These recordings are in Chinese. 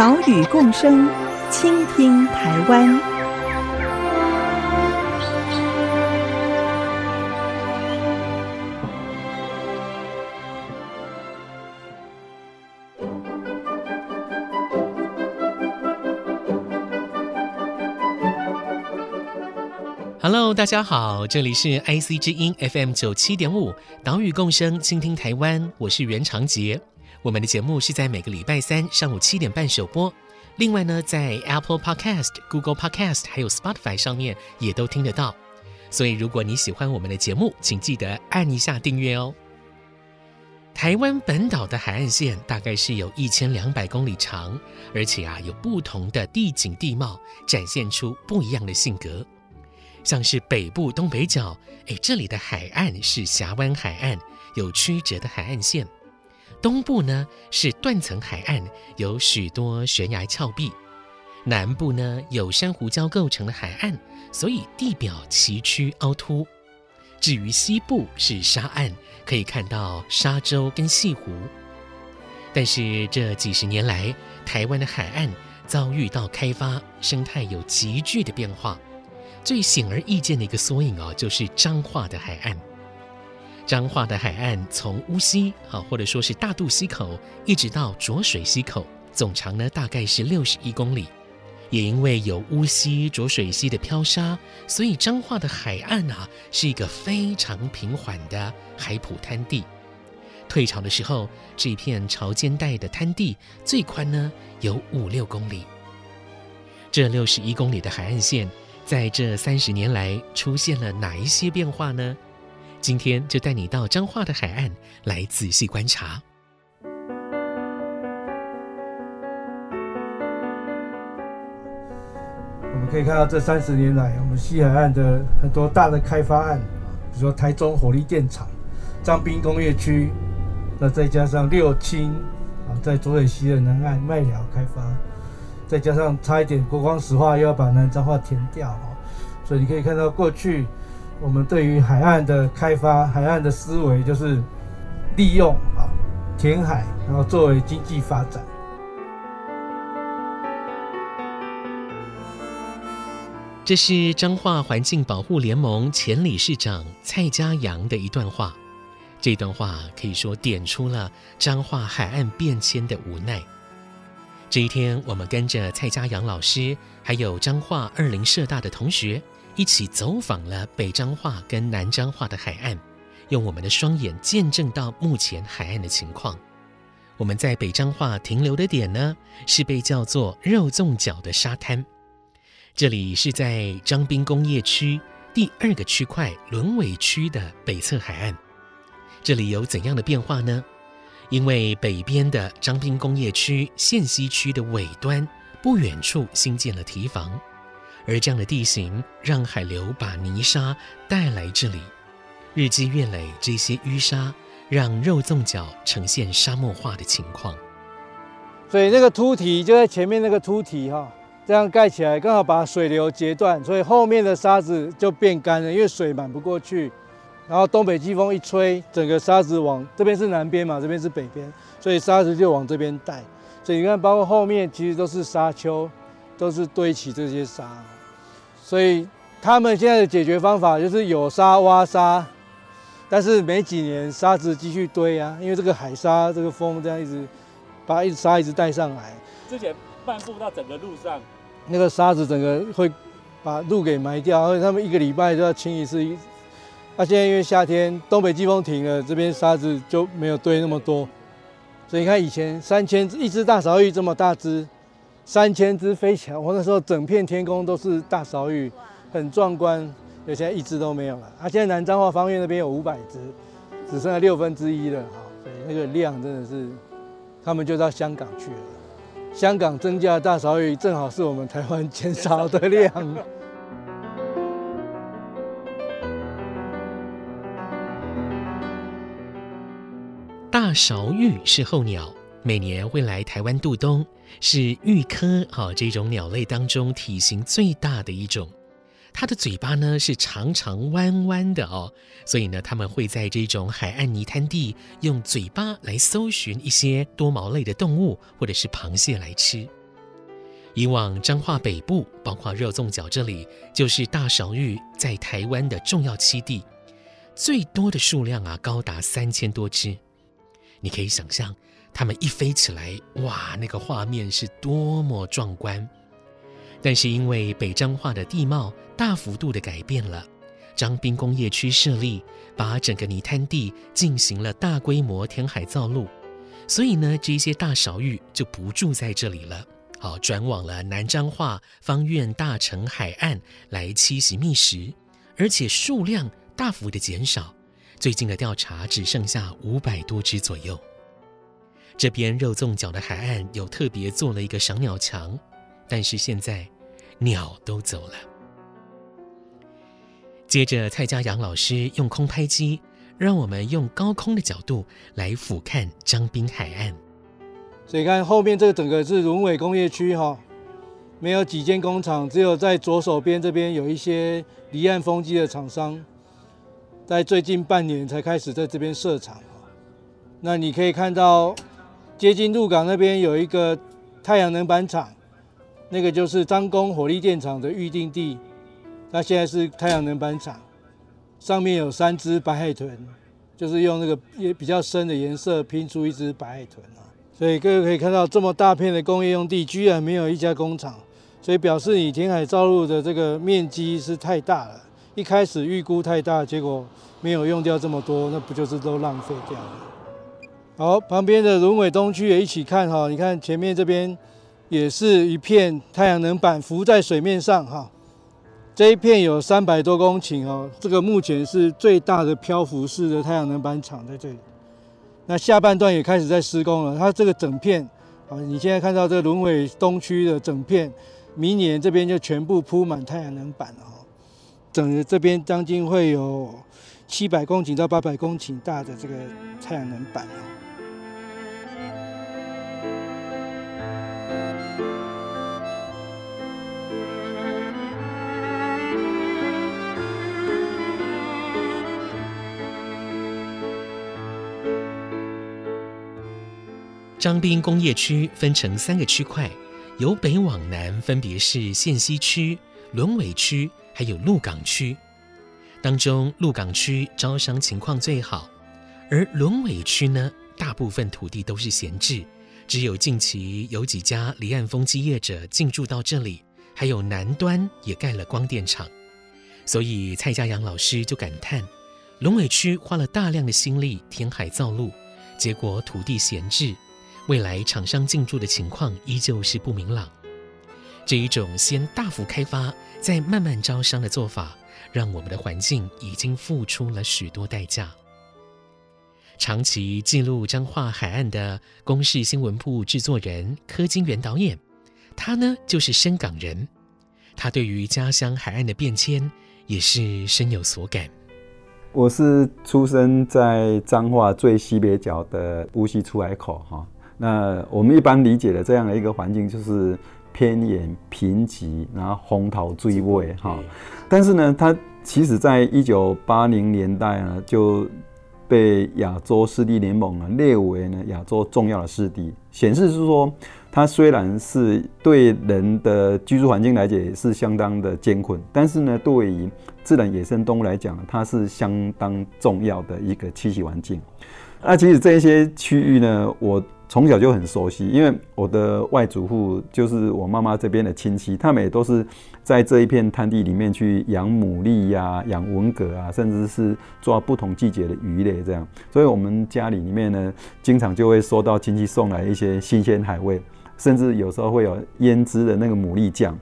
岛屿共生，倾听台湾。Hello，大家好，这里是 IC 之音 FM 九七点五，岛屿共生，倾听台湾，我是袁长杰。我们的节目是在每个礼拜三上午七点半首播，另外呢，在 Apple Podcast、Google Podcast 还有 Spotify 上面也都听得到。所以，如果你喜欢我们的节目，请记得按一下订阅哦。台湾本岛的海岸线大概是有一千两百公里长，而且啊，有不同的地景地貌，展现出不一样的性格。像是北部东北角，哎，这里的海岸是峡湾海岸，有曲折的海岸线。东部呢是断层海岸，有许多悬崖峭壁；南部呢有珊瑚礁构成的海岸，所以地表崎岖凹凸。至于西部是沙岸，可以看到沙洲跟潟湖。但是这几十年来，台湾的海岸遭遇到开发，生态有急剧的变化。最显而易见的一个缩影哦，就是彰化的海岸。彰化的海岸从乌溪啊，或者说是大肚溪口，一直到浊水溪口，总长呢大概是六十一公里。也因为有乌溪、浊水溪的漂沙，所以彰化的海岸啊是一个非常平缓的海埔滩地。退潮的时候，这一片潮间带的滩地最宽呢有五六公里。这六十一公里的海岸线，在这三十年来出现了哪一些变化呢？今天就带你到彰化的海岸来仔细观察。我们可以看到，这三十年来，我们西海岸的很多大的开发案，比如说台中火力电厂、彰滨工业区，那再加上六轻啊，在浊水溪的南岸麦寮开发，再加上差一点国光石化又要把南彰化填掉，所以你可以看到过去。我们对于海岸的开发，海岸的思维就是利用啊填海，然后作为经济发展。这是彰化环境保护联盟前理事长蔡家阳的一段话。这段话可以说点出了彰化海岸变迁的无奈。这一天，我们跟着蔡家阳老师，还有彰化二林社大的同学。一起走访了北彰化跟南彰化的海岸，用我们的双眼见证到目前海岸的情况。我们在北彰化停留的点呢，是被叫做肉粽角的沙滩。这里是在彰滨工业区第二个区块轮尾区的北侧海岸。这里有怎样的变化呢？因为北边的彰滨工业区线西区的尾端不远处新建了堤防。而这样的地形让海流把泥沙带来这里，日积月累，这些淤沙让肉粽角呈现沙漠化的情况。所以那个凸体就在前面那个凸体哈，这样盖起来刚好把水流截断，所以后面的沙子就变干了，因为水满不过去。然后东北季风一吹，整个沙子往这边是南边嘛，这边是北边，所以沙子就往这边带。所以你看，包括后面其实都是沙丘。都是堆起这些沙，所以他们现在的解决方法就是有沙挖沙，但是没几年沙子继续堆啊，因为这个海沙这个风这样一直把一直沙一直带上来。之前漫步到整个路上，那个沙子整个会把路给埋掉，而且他们一个礼拜就要清一次。那、啊、现在因为夏天东北季风停了，这边沙子就没有堆那么多，所以你看以前三千一只大勺玉这么大只。三千只飞起来，我那时候整片天空都是大勺玉，很壮观。有现在一只都没有了。啊，现在南彰化方苑那边有五百只，只剩下六分之一了。哈，所以那个量真的是，他们就到香港去了。香港增加的大勺鱼正好是我们台湾减少的量。大勺鹬是候鸟，每年会来台湾度冬，是玉科哈这种鸟类当中体型最大的一种。它的嘴巴呢是长长弯弯的哦，所以呢，它们会在这种海岸泥滩地用嘴巴来搜寻一些多毛类的动物或者是螃蟹来吃。以往彰化北部，包括肉粽角这里，就是大勺鷸在台湾的重要栖地，最多的数量啊高达三千多只。你可以想象，它们一飞起来，哇，那个画面是多么壮观。但是因为北彰化的地貌大幅度的改变了，彰滨工业区设立，把整个泥滩地进行了大规模填海造陆，所以呢，这些大勺鷸就不住在这里了，好，转往了南彰化方苑大城海岸来栖息觅食，而且数量大幅的减少，最近的调查只剩下五百多只左右。这边肉粽角的海岸有特别做了一个赏鸟墙。但是现在，鸟都走了。接着，蔡家阳老师用空拍机，让我们用高空的角度来俯瞰彰滨海岸。所以看后面这个整个是轮尾工业区哈，没有几间工厂，只有在左手边这边有一些离岸风机的厂商，在最近半年才开始在这边设厂。那你可以看到，接近鹿港那边有一个太阳能板厂。那个就是张工火力电厂的预定地，那现在是太阳能板厂，上面有三只白海豚，就是用那个也比较深的颜色拼出一只白海豚啊。所以各位可以看到这么大片的工业用地，居然没有一家工厂，所以表示你填海造陆的这个面积是太大了。一开始预估太大，结果没有用掉这么多，那不就是都浪费掉了？好，旁边的轮尾东区也一起看哈，你看前面这边。也是一片太阳能板浮在水面上哈，这一片有三百多公顷哦，这个目前是最大的漂浮式的太阳能板厂在这里。那下半段也开始在施工了，它这个整片啊，你现在看到这个轮尾东区的整片，明年这边就全部铺满太阳能板了哈，整个这边将近会有七百公顷到八百公顷大的这个太阳能板。张滨工业区分成三个区块，由北往南分别是县西区、轮尾区，还有鹿港区。当中鹿港区招商情况最好，而轮尾区呢，大部分土地都是闲置，只有近期有几家离岸风机业者进驻到这里，还有南端也盖了光电厂。所以蔡家阳老师就感叹，轮尾区花了大量的心力填海造陆，结果土地闲置。未来厂商进驻的情况依旧是不明朗。这一种先大幅开发，再慢慢招商的做法，让我们的环境已经付出了许多代价。长期记录彰化海岸的公视新闻部制作人柯金元导演，他呢就是深港人，他对于家乡海岸的变迁也是深有所感。我是出生在彰化最西北角的乌溪出海口，哈。那我们一般理解的这样的一个环境，就是偏远、贫瘠，然后风头水尾哈。但是呢，它其实在一九八零年代呢，就被亚洲湿地联盟呢列为呢亚洲重要的湿地，显示是说，它虽然是对人的居住环境来讲也是相当的艰困，但是呢，对于自然野生动物来讲，它是相当重要的一个栖息环境。那其实这些区域呢，我。从小就很熟悉，因为我的外祖父就是我妈妈这边的亲戚，他们也都是在这一片滩地里面去养牡蛎呀、养文蛤啊，甚至是抓不同季节的鱼类这样。所以，我们家里里面呢，经常就会收到亲戚送来一些新鲜海味，甚至有时候会有腌制的那个牡蛎酱。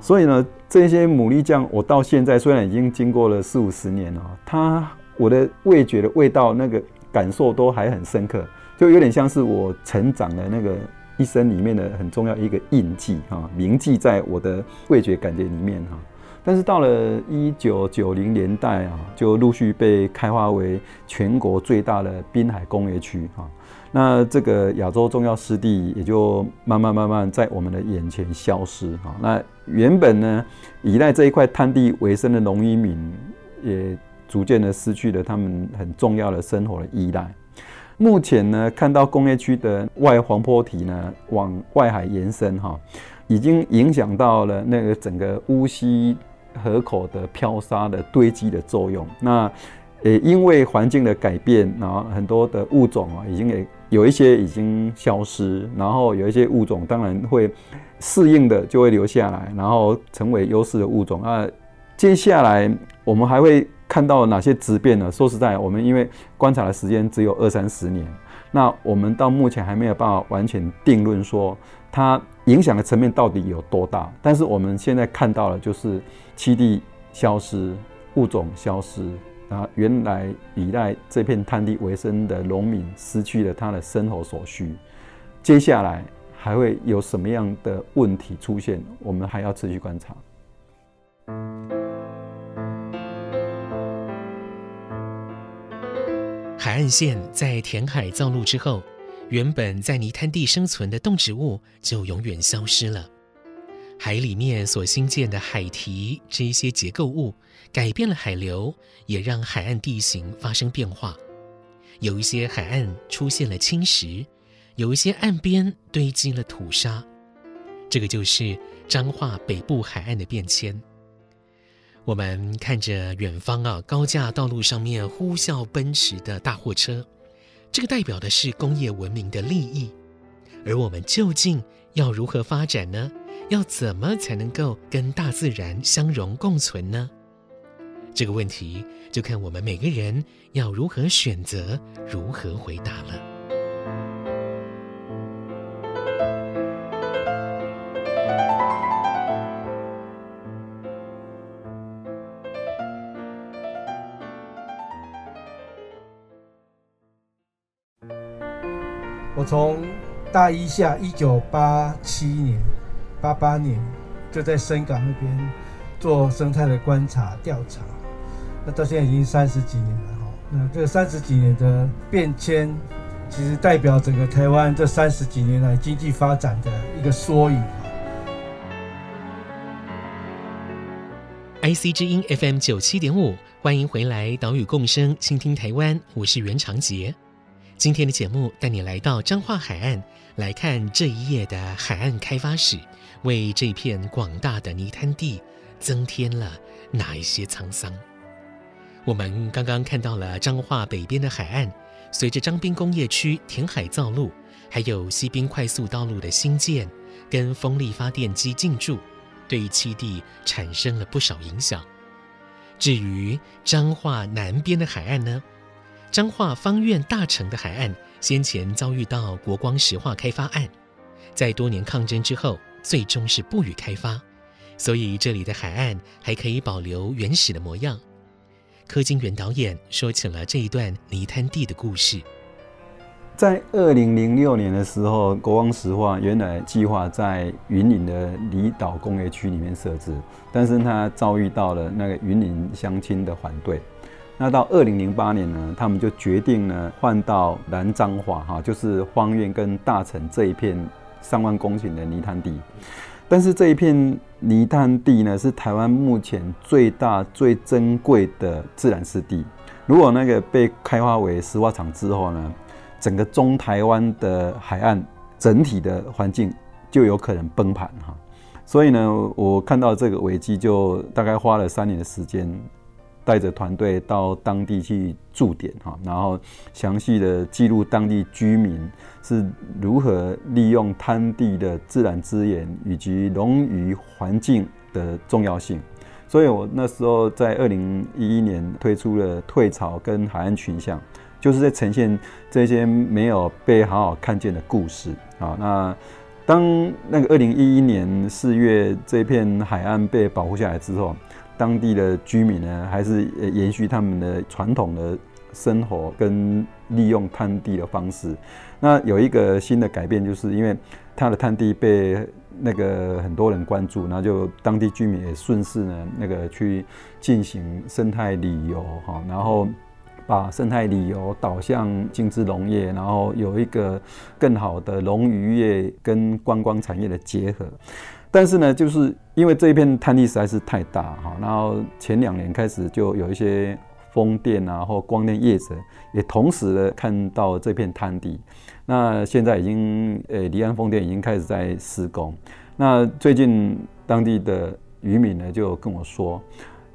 所以呢，这些牡蛎酱我到现在虽然已经经过了四五十年了，它我的味觉的味道那个感受都还很深刻。就有点像是我成长的那个一生里面的很重要一个印记哈，铭记在我的味觉感觉里面哈。但是到了一九九零年代啊，就陆续被开发为全国最大的滨海工业区哈。那这个亚洲重要湿地也就慢慢慢慢在我们的眼前消失哈。那原本呢，依赖这一块滩地为生的农渔民，也逐渐的失去了他们很重要的生活的依赖。目前呢，看到工业区的外黄坡体呢往外海延伸哈，已经影响到了那个整个乌溪。河口的漂沙的堆积的作用，那也因为环境的改变，然后很多的物种啊，已经也有一些已经消失，然后有一些物种当然会适应的就会留下来，然后成为优势的物种。那接下来我们还会看到哪些质变呢？说实在，我们因为观察的时间只有二三十年，那我们到目前还没有办法完全定论说它影响的层面到底有多大。但是我们现在看到了就是。栖地消失，物种消失，啊，原来依赖这片滩地为生的农民失去了他的生活所需。接下来还会有什么样的问题出现？我们还要持续观察。海岸线在填海造陆之后，原本在泥滩地生存的动植物就永远消失了。海里面所新建的海堤，这一些结构物改变了海流，也让海岸地形发生变化。有一些海岸出现了侵蚀，有一些岸边堆积了土沙。这个就是彰化北部海岸的变迁。我们看着远方啊，高架道路上面呼啸奔驰的大货车，这个代表的是工业文明的利益。而我们究竟要如何发展呢？要怎么才能够跟大自然相融共存呢？这个问题就看我们每个人要如何选择，如何回答了。从大一下，一九八七年。八八年就在深港那边做生态的观察调查，那到现在已经三十几年了哈。那这三十几年的变迁，其实代表整个台湾这三十几年来经济发展的一个缩影。IC 之音 FM 九七点五，欢迎回来，岛屿共生，倾听台湾，我是袁长杰。今天的节目带你来到彰化海岸，来看这一页的海岸开发史。为这片广大的泥滩地增添了哪一些沧桑？我们刚刚看到了彰化北边的海岸，随着彰滨工业区填海造陆，还有西滨快速道路的兴建，跟风力发电机进驻，对栖地产生了不少影响。至于彰化南边的海岸呢？彰化方苑大城的海岸，先前遭遇到国光石化开发案，在多年抗争之后。最终是不予开发，所以这里的海岸还可以保留原始的模样。柯金元导演说起了这一段泥滩地的故事。在二零零六年的时候，国光石化原来计划在云林的离岛工业区里面设置，但是他遭遇到了那个云林乡亲的反对。那到二零零八年呢，他们就决定呢换到南彰化哈，就是荒苑跟大城这一片。上万公顷的泥滩地，但是这一片泥滩地呢，是台湾目前最大、最珍贵的自然湿地。如果那个被开发为石化厂之后呢，整个中台湾的海岸整体的环境就有可能崩盘哈。所以呢，我看到这个危机，就大概花了三年的时间。带着团队到当地去驻点哈，然后详细的记录当地居民是如何利用滩地的自然资源以及农渔环境的重要性。所以我那时候在二零一一年推出了退潮跟海岸群像，就是在呈现这些没有被好好看见的故事啊。那当那个二零一一年四月这片海岸被保护下来之后。当地的居民呢，还是延续他们的传统的生活跟利用滩地的方式。那有一个新的改变，就是因为它的滩地被那个很多人关注，然后就当地居民也顺势呢，那个去进行生态旅游哈，然后把生态旅游导向精致农业，然后有一个更好的农渔业跟观光产业的结合。但是呢，就是因为这一片滩地实在是太大哈，然后前两年开始就有一些风电啊或光电业者也同时的看到这片滩地，那现在已经呃离岸风电已经开始在施工。那最近当地的渔民呢就跟我说，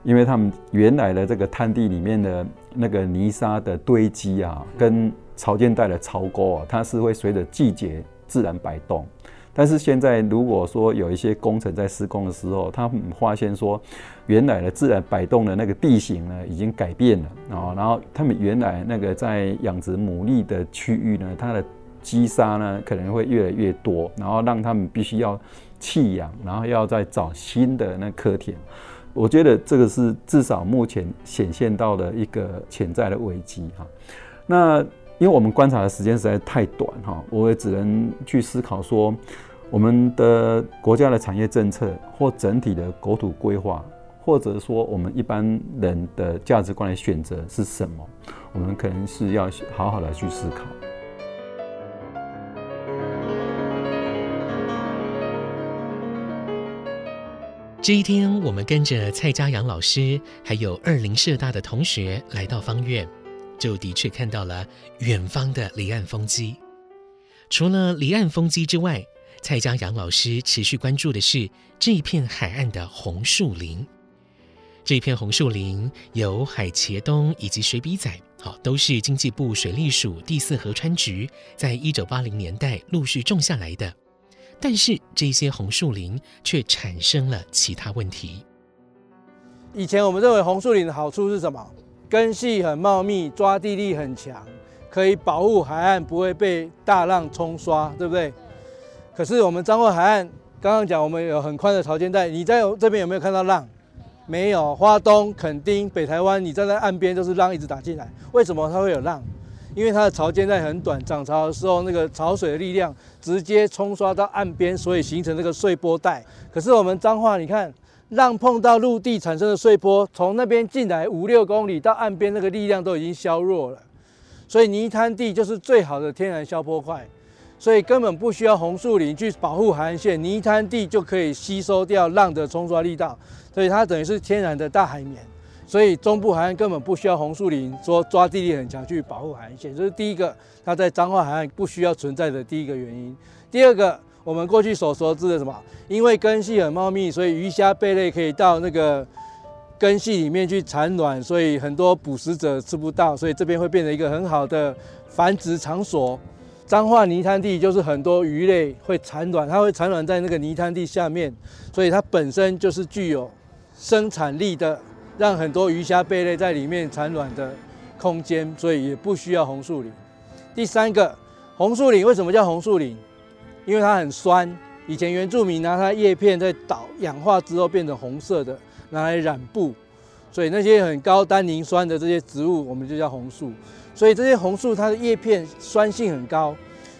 因为他们原来的这个滩地里面的那个泥沙的堆积啊，跟潮间带的潮沟啊，它是会随着季节自然摆动。但是现在，如果说有一些工程在施工的时候，他们发现说，原来的自然摆动的那个地形呢，已经改变了啊。然后他们原来那个在养殖牡蛎的区域呢，它的积沙呢可能会越来越多，然后让他们必须要弃养，然后要再找新的那蚵田。我觉得这个是至少目前显现到的一个潜在的危机哈。那因为我们观察的时间实在太短哈，我也只能去思考说。我们的国家的产业政策，或整体的国土规划，或者说我们一般人的价值观的选择是什么？我们可能是要好好的去思考。这一天，我们跟着蔡家阳老师，还有二林社大的同学来到方院，就的确看到了远方的离岸风机。除了离岸风机之外，蔡家阳老师持续关注的是这一片海岸的红树林。这片红树林有海茄冬以及水笔仔，好，都是经济部水利署第四河川局在一九八零年代陆续种下来的。但是这些红树林却产生了其他问题。以前我们认为红树林的好处是什么？根系很茂密，抓地力很强，可以保护海岸不会被大浪冲刷，对不对？可是我们彰化海岸刚刚讲，我们有很宽的潮间带，你在这边有没有看到浪？没有。花东、垦丁、北台湾，你站在岸边就是浪一直打进来。为什么它会有浪？因为它的潮间带很短，涨潮的时候那个潮水的力量直接冲刷到岸边，所以形成那个碎波带。可是我们彰化，你看浪碰到陆地产生的碎波，从那边进来五六公里到岸边，那个力量都已经削弱了。所以泥滩地就是最好的天然消波块。所以根本不需要红树林去保护海岸线，泥滩地就可以吸收掉浪的冲刷力道，所以它等于是天然的大海绵。所以中部海岸根本不需要红树林说抓地力很强去保护海岸线，这是第一个，它在彰化海岸不需要存在的第一个原因。第二个，我们过去所熟知的什么？因为根系很茂密，所以鱼虾贝类可以到那个根系里面去产卵，所以很多捕食者吃不到，所以这边会变成一个很好的繁殖场所。彰化泥滩地就是很多鱼类会产卵，它会产卵在那个泥滩地下面，所以它本身就是具有生产力的，让很多鱼虾贝类在里面产卵的空间，所以也不需要红树林。第三个，红树林为什么叫红树林？因为它很酸，以前原住民拿它叶片在倒氧化之后变成红色的，拿来染布，所以那些很高单宁酸的这些植物，我们就叫红树。所以这些红树它的叶片酸性很高，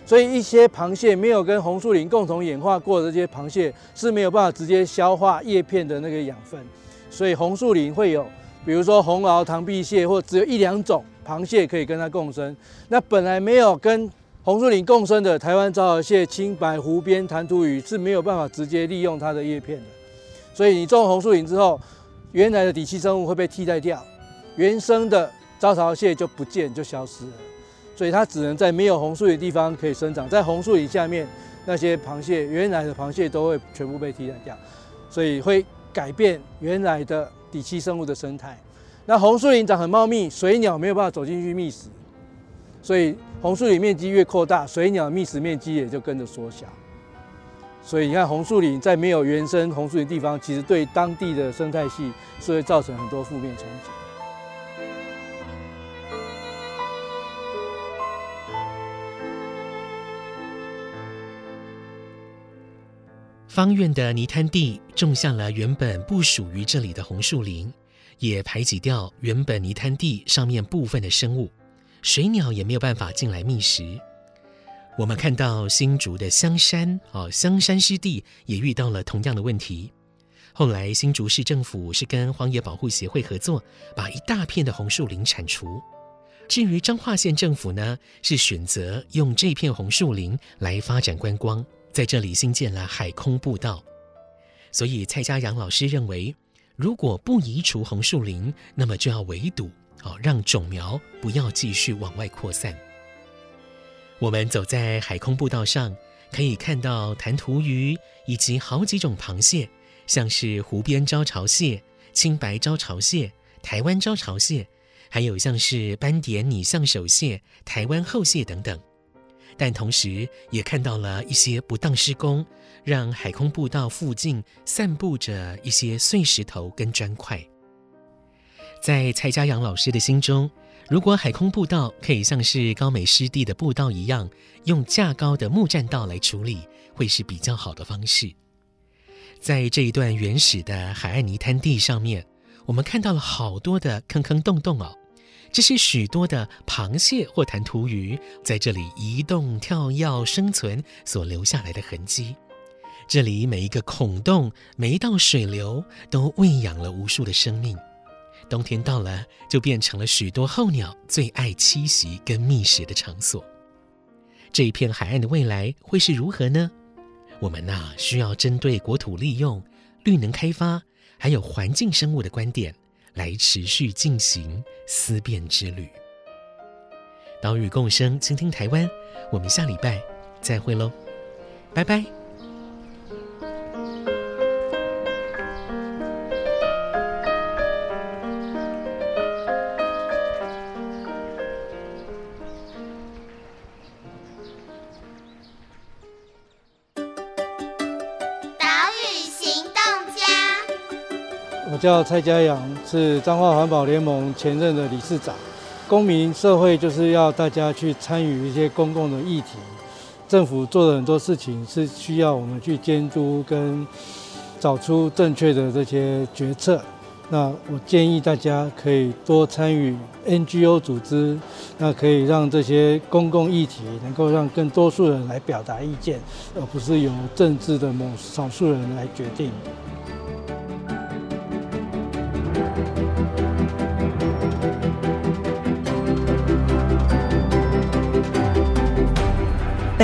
所以一些螃蟹没有跟红树林共同演化过的这些螃蟹是没有办法直接消化叶片的那个养分，所以红树林会有，比如说红螯螳臂蟹或只有一两种螃蟹可以跟它共生。那本来没有跟红树林共生的台湾昭和蟹、青白湖边弹涂鱼是没有办法直接利用它的叶片的。所以你种红树林之后，原来的底栖生物会被替代掉，原生的。招潮蟹就不见就消失了，所以它只能在没有红树林的地方可以生长，在红树林下面那些螃蟹，原来的螃蟹都会全部被替代掉，所以会改变原来的底栖生物的生态。那红树林长很茂密，水鸟没有办法走进去觅食，所以红树林面积越扩大，水鸟觅食面积也就跟着缩小。所以你看红树林在没有原生红树林的地方，其实对当地的生态系是会造成很多负面冲击。方苑的泥滩地种下了原本不属于这里的红树林，也排挤掉原本泥滩地上面部分的生物，水鸟也没有办法进来觅食。我们看到新竹的香山哦，香山湿地也遇到了同样的问题。后来新竹市政府是跟荒野保护协会合作，把一大片的红树林铲除。至于彰化县政府呢，是选择用这片红树林来发展观光，在这里新建了海空步道。所以蔡家阳老师认为，如果不移除红树林，那么就要围堵哦，让种苗不要继续往外扩散。我们走在海空步道上，可以看到弹涂鱼以及好几种螃蟹，像是湖边招潮蟹、青白招潮蟹、台湾招潮蟹，还有像是斑点拟象手蟹、台湾厚蟹等等。但同时也看到了一些不当施工，让海空步道附近散布着一些碎石头跟砖块。在蔡家阳老师的心中，如果海空步道可以像是高美湿地的步道一样，用架高的木栈道来处理，会是比较好的方式。在这一段原始的海岸泥滩地上面，我们看到了好多的坑坑洞洞哦，这是许多的螃蟹或弹涂鱼在这里移动、跳跃、生存所留下来的痕迹。这里每一个孔洞、每一道水流，都喂养了无数的生命。冬天到了，就变成了许多候鸟最爱栖息跟觅食的场所。这一片海岸的未来会是如何呢？我们呐、需要针对国土利用、绿能开发，还有环境生物的观点，来持续进行思辨之旅。岛屿共生，倾听台湾。我们下礼拜再会喽，拜拜。我叫蔡家阳，是彰化环保联盟前任的理事长。公民社会就是要大家去参与一些公共的议题，政府做的很多事情是需要我们去监督跟找出正确的这些决策。那我建议大家可以多参与 NGO 组织，那可以让这些公共议题能够让更多数人来表达意见，而不是由政治的某少数人来决定。